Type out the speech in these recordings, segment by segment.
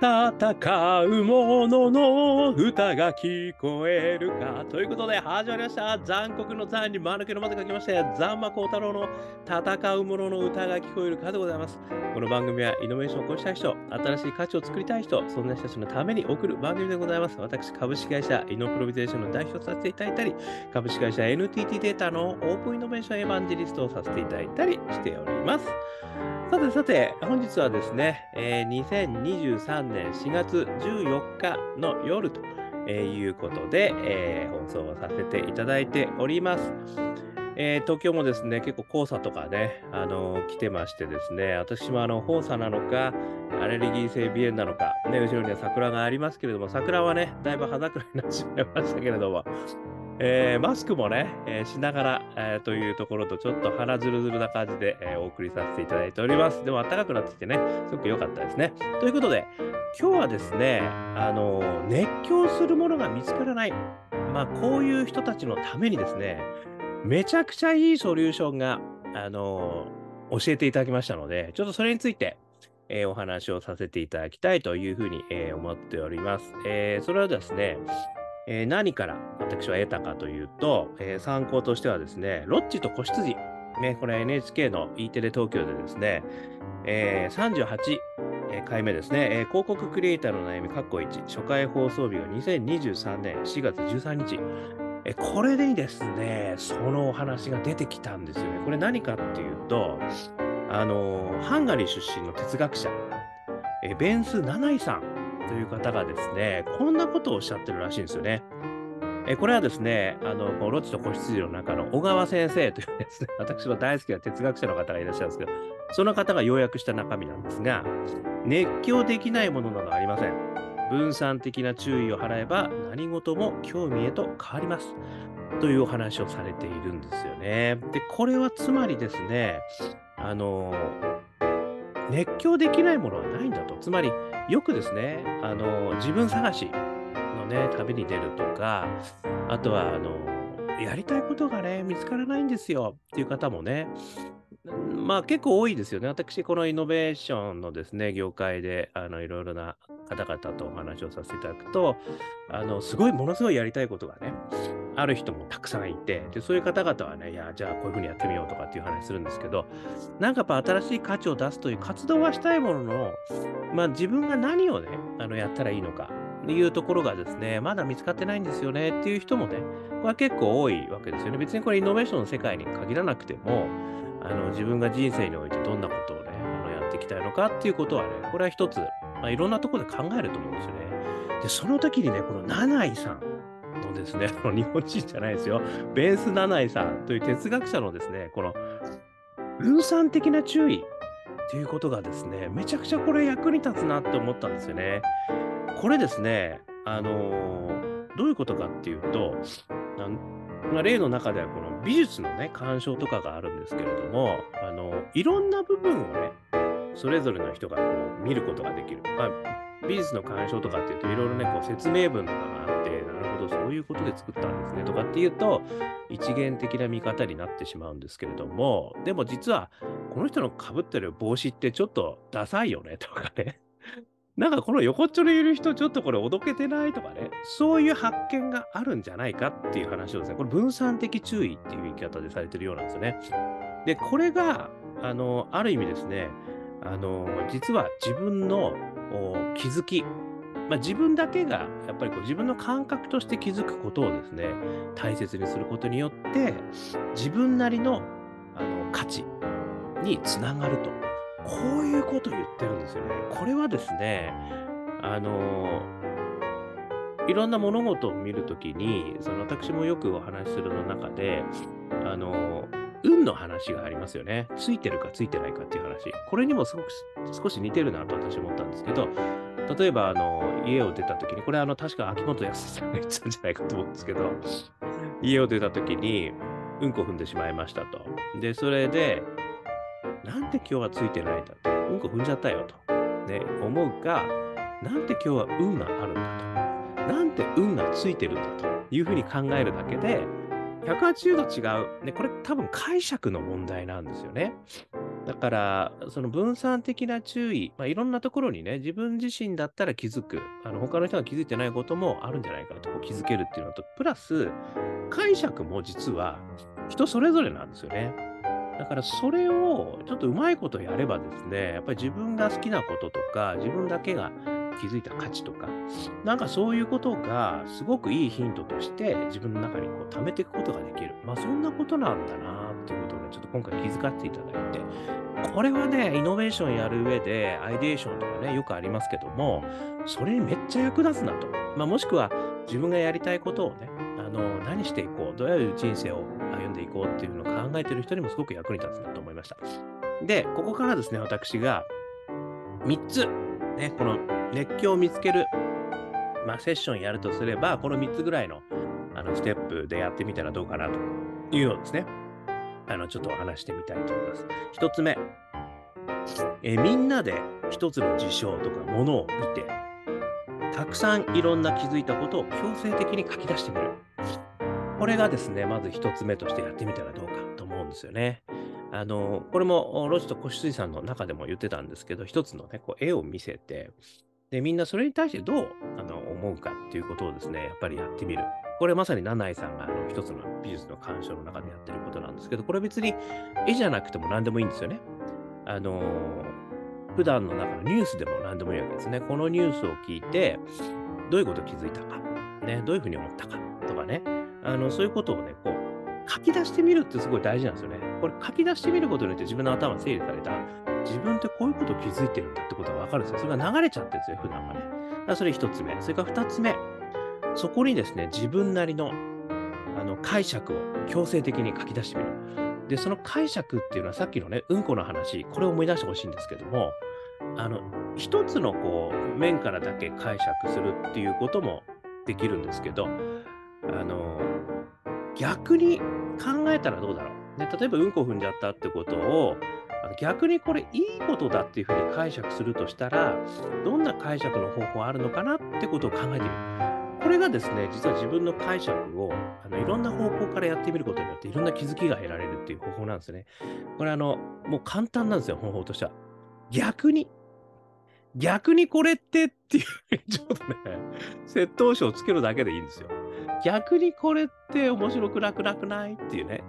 戦う者のの歌が聞こえるか。ということで始まりました。残酷の残に間抜けのまで書きまして、ザンマコウタロウの戦う者のの歌が聞こえるかでございます。この番組はイノベーションを起こしたい人、新しい価値を作りたい人、そんな人たちのために送る番組でございます。私、株式会社イノプロビゼーションの代表させていただいたり、株式会社 NTT データのオープンイノベーションエヴァンジリストをさせていただいたりしております。さてさて、本日はですね、えー、2023年4月14日の夜ということで、えー、放送をさせていただいております。えー、東京もですね、結構黄砂とかね、あのー、来てましてですね、私もあの黄砂なのか、アレルギー性鼻炎なのか、ね、後ろには桜がありますけれども、桜はね、だいぶ葉桜になってしまいましたけれども、えー、マスクもね、えー、しながら、えー、というところと、ちょっと鼻ずるずるな感じで、えお送りさせていただいております。でも暖かくなってきてね、すごく良かったですね。ということで、今日はですね、あの熱狂するものが見つからない。まあ、こういう人たちのためにですね、めちゃくちゃいいソリューションが、あの教えていただきましたので、ちょっとそれについて、えお話をさせていただきたいというふうに、え思っております。えそれはですね、えー、何から私は得たかというと、えー、参考としてはですね、ロッチと子羊、ね、これ NHK の E テレ東京でですね、えー、38回目ですね、えー、広告クリエイターの悩み、括弧1、初回放送日が2023年4月13日、えー、これでですね、そのお話が出てきたんですよね。これ何かっていうと、あの、ハンガリー出身の哲学者、え、ベンス・ナナイさん。という方がですね、こんなことをおっしゃってるらしいんですよね。えこれはですね、あの、ロッチと子羊の中の小川先生というですね、私の大好きな哲学者の方がいらっしゃるんですけど、その方が要約した中身なんですが、熱狂できないものなどありません。分散的な注意を払えば何事も興味へと変わります。というお話をされているんですよね。で、これはつまりですね、あの、熱狂できないものはないんだと。つまり、よくですね、あの、自分探しのね、旅に出るとか、あとは、あの、やりたいことがね、見つからないんですよっていう方もね、まあ結構多いですよね。私、このイノベーションのですね、業界で、あの、いろいろな方々とお話をさせていただくと、あの、すごい、ものすごいやりたいことがね、ある人もたくさんいて、で、そういう方々はね、いや、じゃあこういうふうにやってみようとかっていう話するんですけど、なんかやっぱ新しい価値を出すという活動はしたいものの、まあ自分が何をね、あの、やったらいいのか、っていうところがですね、まだ見つかってないんですよねっていう人もね、これは結構多いわけですよね。別にこれイノベーションの世界に限らなくても、あの自分が人生においてどんなことをね、あのやっていきたいのかっていうことはね、これは一つ、まあ、いろんなところで考えると思うんですよね。で、その時にね、この七井さんのですね、日本人じゃないですよ、ベンス七井さんという哲学者のですね、この分散的な注意っていうことがですね、めちゃくちゃこれ役に立つなって思ったんですよね。これですね、あの、どういうことかっていうと、まあ、例の中ではこの美術のね、鑑賞とかがあるんですけれども、あの、いろんな部分をね、それぞれの人がこう見ることができる。まあ、美術の鑑賞とかっていうと、いろいろね、こう説明文とかがあって、なるほど、そういうことで作ったんですね、とかっていうと、一元的な見方になってしまうんですけれども、でも実は、この人のかぶってる帽子ってちょっとダサいよね、とかね。なんかこの横っちょにいる人、ちょっとこれおどけてないとかね、そういう発見があるんじゃないかっていう話をですね、これ分散的注意っていう言い方でされてるようなんですよね。で、これが、あの、ある意味ですね、あの、実は自分の気づき、まあ、自分だけがやっぱりこう自分の感覚として気づくことをですね、大切にすることによって、自分なりのあの価値につながると。こういうこと言ってるんですよね。これはですね、あのいろんな物事を見るときに、その私もよくお話しするの中で、あの運の話がありますよね。ついてるかついてないかっていう話。これにもすごく少し似てるなと私思ったんですけど、例えば、あの、家を出たときに、これあの、確か秋元康さんが言ってたんじゃないかと思うんですけど、家を出たときに、うんこ踏んでしまいましたと。で、それで、なんで今日はついてないんだと。うんこ踏んじゃったよと。ね、思うか、なんで今日は運があるんだと。なんで運がついてるんだというふうに考えるだけで、180度違う。ね、これ多分解釈の問題なんですよね。だから、その分散的な注意、まあ、いろんなところにね、自分自身だったら気づく、あの他の人が気づいてないこともあるんじゃないかとこう気づけるっていうのと、プラス、解釈も実は人それぞれなんですよね。だからそれをちょっとうまいことやればですね、やっぱり自分が好きなこととか、自分だけが気づいた価値とか、なんかそういうことがすごくいいヒントとして自分の中にこう貯めていくことができる。まあそんなことなんだなっていうことをね、ちょっと今回気づかせていただいて、これはね、イノベーションやる上で、アイデーションとかね、よくありますけども、それにめっちゃ役立つなと。まあもしくは自分がやりたいことをね、の、何していこう、どういう人生を歩んでいこうっていうのを考えてる人にもすごく役に立つなと思いました。で、ここからですね、私が3つ、ね、この熱狂を見つける、まあ、セッションやるとすれば、この3つぐらいのあのステップでやってみたらどうかなというのをですね、あのちょっとお話してみたいと思います。1つ目、えみんなで1つの事象とかものを見て、たくさんいろんな気づいたことを強制的に書き出してみる。これがですね、まず1つ目としてやってみたらどうかと思うんですよね。あの、これもロジと腰水さんの中でも言ってたんですけど、一つのね、こう絵を見せて、で、みんなそれに対してどうあの思うかっていうことをですね、やっぱりやってみる。これまさに七井さんが一つの美術の鑑賞の中でやってることなんですけど、これ別に絵じゃなくても何でもいいんですよね。あの普段の中のニュースでも何でもいいわけですね。このニュースを聞いて、どういうこと気づいたか、ね、どういうふうに思ったかとかね、あのそういうことをね、こう書き出してみるってすごい大事なんですよね。これ書き出してみることによって自分の頭整理された、自分ってこういうこと気づいてるんだってことがわかるんですよ。それが流れちゃってるんですよ、普段はね。だからそれ一つ目。それから二つ目。そこにですね、自分なりのあの解釈を強制的に書き出してみる。で、その解釈っていうのはさっきのね、うんこの話、これを思い出してほしいんですけども、あの、一つのこう、面からだけ解釈するっていうこともできるんですけど、あの、逆に考えたらどうだろう？ね、例えばうんこ踏んじゃったってことを、逆にこれいいことだっていうふうに解釈するとしたら、どんな解釈の方法あるのかなってことを考えてみる。これがですね、実は自分の解釈をあのいろんな方向からやってみることによっていろんな気づきが得られるっていう方法なんですね。これあの、もう簡単なんですよ、方法としては。逆に、逆にこれってっていう、ちょっとね、窃盗書をつけるだけでいいんですよ。逆にこれって面白くなくなくないっていうね。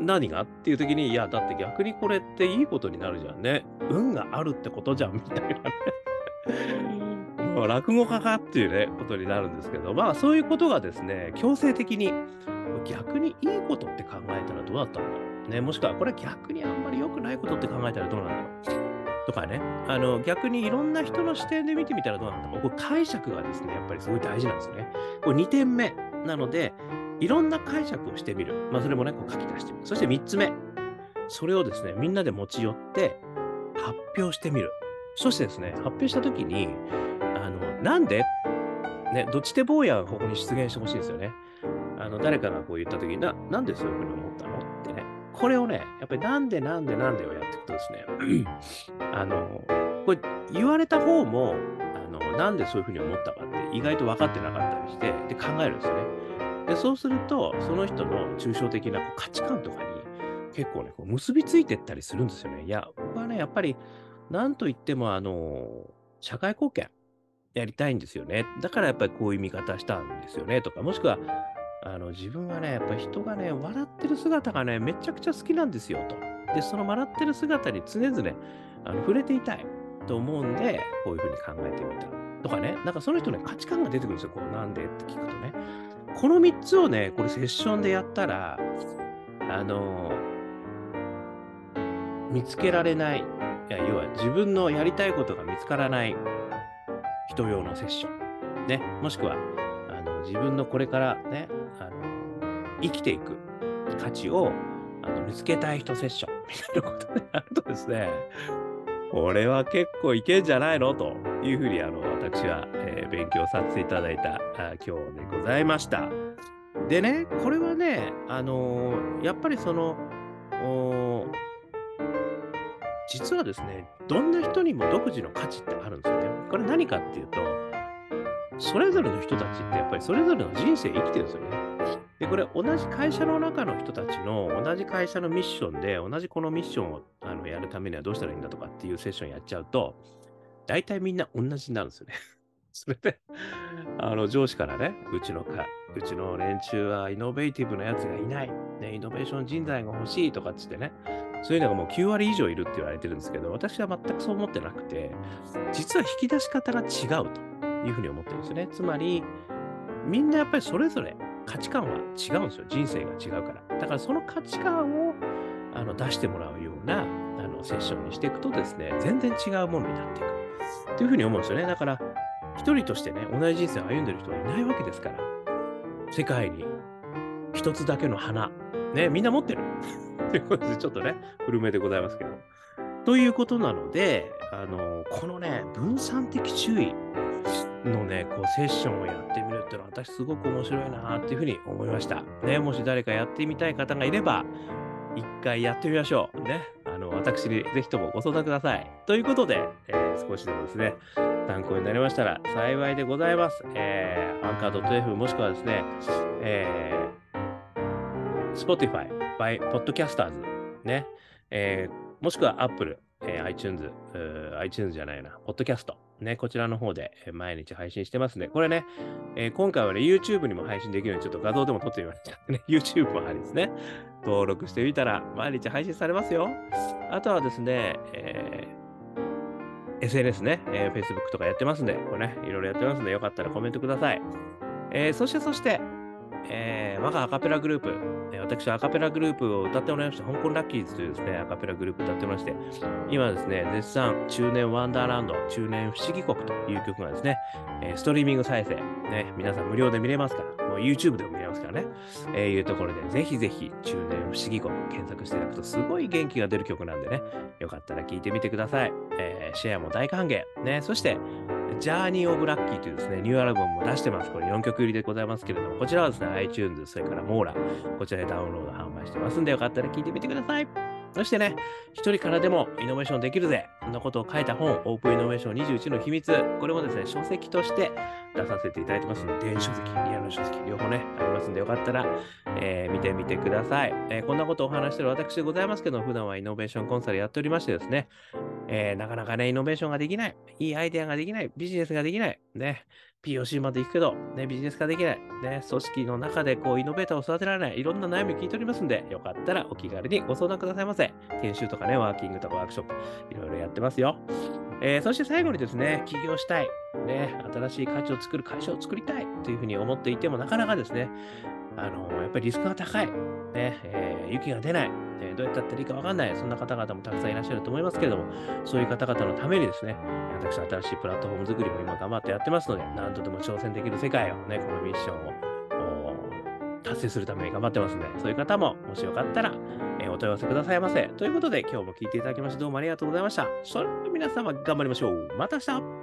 何が？っていう時に、いや、だって逆にこれっていいことになるじゃんね。運があるってことじゃん、みたいなね。もう落語家かっていうね、ことになるんですけど、まあそういうことがですね、強制的に逆にいいことって考えたらどうだったんだろう。ね、もしくはこれ逆にあんまり良くないことって考えたらどうなんだろう。とかね、あの逆にいろんな人の視点で見てみたらどうなんだろう。これ解釈がですね、やっぱりすごい大事なんですよね。これ2点目なので、いろんな解釈をしてみる。まあそれもね、こう書き出してみる。そして3つ目、それをですね、みんなで持ち寄って発表してみる。そしてですね、発表したときに、あの、なんで？ね、どっちで坊やがここに出現してほしいですよね。あの、誰かがこう言ったときに、な、なんでそういうふうに思ったの？ってね。これをね、やっぱりなんでなんでなんでをやっていくとですね、あの、これ言われた方も、あの、なんでそういうふうに思ったかって意外と分かってなかったりして、で、考えるんですよね。で、そうすると、その人の抽象的なこう価値観とかに結構ね、こう結びついてったりするんですよね。いや、僕はね、やっぱり、なんといっても、あの、社会貢献やりたいんですよね。だからやっぱりこういう見方したんですよね。とか、もしくは、あの、自分はね、やっぱ人がね、笑ってる姿がね、めちゃくちゃ好きなんですよ、と。で、その笑ってる姿に常々、あの触れていたいと思うんで、こういうふうに考えてみた。とかね、なんかその人ね、価値観が出てくるんですよ。こう、なんでって聞くとね。この3つをね、これセッションでやったら、あの見つけられない、いや要は自分のやりたいことが見つからない人用のセッション。ね、もしくは、あの自分のこれからね、あの生きていく価値をあの見つけたい人セッションみたいなことであるとですね、これは結構いけんじゃないの？というふうにあの私は、えー勉強させていただいたあ今日でございました。でね、これはね、あのーやっぱりその、実はですね、どんな人にも独自の価値ってあるんですよね。これ何かっていうと、それぞれの人たちってやっぱりそれぞれの人生生きてるんですよね。で、これ同じ会社の中の人たちの同じ会社のミッションで同じこのミッションをあのやるためにはどうしたらいいんだとかっていうセッションやっちゃうと、大体みんな同じになるんですよね。それで、あの上司からね、うちのか、うちの連中はイノベーティブなやつがいない、ね、イノベーション人材が欲しいとかっつってね、そういうのがもう9割以上いるって言われてるんですけど、私は全くそう思ってなくて、実は引き出し方が違うというふうに思ってるんですよね。つまり、みんなやっぱりそれぞれ価値観は違うんですよ。人生が違うから。だからその価値観をあの出してもらうようなあのセッションにしていくとですね、全然違うものになっていく。というふうに思うんですよね。だから、一人としてね、同じ人生を歩んでる人はいないわけですから、世界に一つだけの花、ね、みんな持ってる。ということで、ちょっとね、古めでございますけど。ということなので、あの、このね、分散的注意のね、こう、セッションをやってみるっていうのは、私すごく面白いなっていうふうに思いました。ね、もし誰かやってみたい方がいれば、一回やってみましょう。ね。あの、私にぜひともご相談ください。ということで、えー、少しでもですね、参考になりましたら幸いでございます。えー、アンカー .f もしくはですね、えー、Spotify by Podcasters ね、えー、もしくは Apple、えー、iTunes、iTunes じゃないな、Podcast ね、こちらの方で毎日配信してますね。これね、えー、今回はね、YouTube にも配信できるようにちょっと画像でも撮ってみましたね。YouTube もありですね。登録してみたら毎日配信されますよ。あとはですね、えー SNS ね、えー、Facebook とかやってますんで、これね、いろいろやってますんで、よかったらコメントください。えー、そして、そして、えー、我がアカペラグループ、私はアカペラグループを歌っておりまして、香港ラッキーズというですね、アカペラグループを歌っておりまして、今ですね、絶賛、中年ワンダーランド、中年不思議国という曲がですね、ストリーミング再生、ね、皆さん無料で見れますから、もう YouTube でも見れますからね、えー、いうところで、ぜひぜひ、中年不思議国検索していただくと、すごい元気が出る曲なんでね、よかったら聴いてみてください。えー、シェアも大歓迎。ね、そして、ジャーニー・オブ・ラッキーというですね、ニューアルバムも出してます。これ4曲入りでございますけれども、こちらはですね、iTunes、それからモーラ、こちらでダウンロード販売してますんで、よかったら聴いてみてください。そしてね、一人からでもイノベーションできるぜ。そんなことを書いた本、オープンイノベーション21の秘密。これもですね、書籍として出させていただいてますので、電子書籍、リアル書籍、両方ね、ありますんで、よかったら、えー、見てみてください、えー、こんなことをお話してる私でございますけど、普段はイノベーションコンサルやっておりましてですね、えー、なかなかね、イノベーションができない、いいアイデアができない、ビジネスができない、ね、POC まで行くけど、ね、ビジネス化できない、ね、組織の中でこうイノベーターを育てられない、いろんな悩み聞いておりますんで、よかったらお気軽にご相談くださいませ。研修とかね、ワーキングとかワークショップ、いろいろやってますよ。えー、そして最後にですね、起業したい、ね、新しい価値を作る会社を作りたいというふうに思っていても、なかなかですね、あのやっぱりリスクが高い、ねえー、雪が出ない、えー、どうやってやったらいいか分かんない、そんな方々もたくさんいらっしゃると思いますけれども、そういう方々のためにですね、私、新しいプラットフォーム作りも今頑張ってやってますので、何とでも挑戦できる世界をね、このミッションを達成するために頑張ってますので、そういう方ももしよかったら、えー、お問い合わせくださいませ。ということで、今日も聞いていただきましてどうもありがとうございました。それでは皆様頑張りましょう。また明日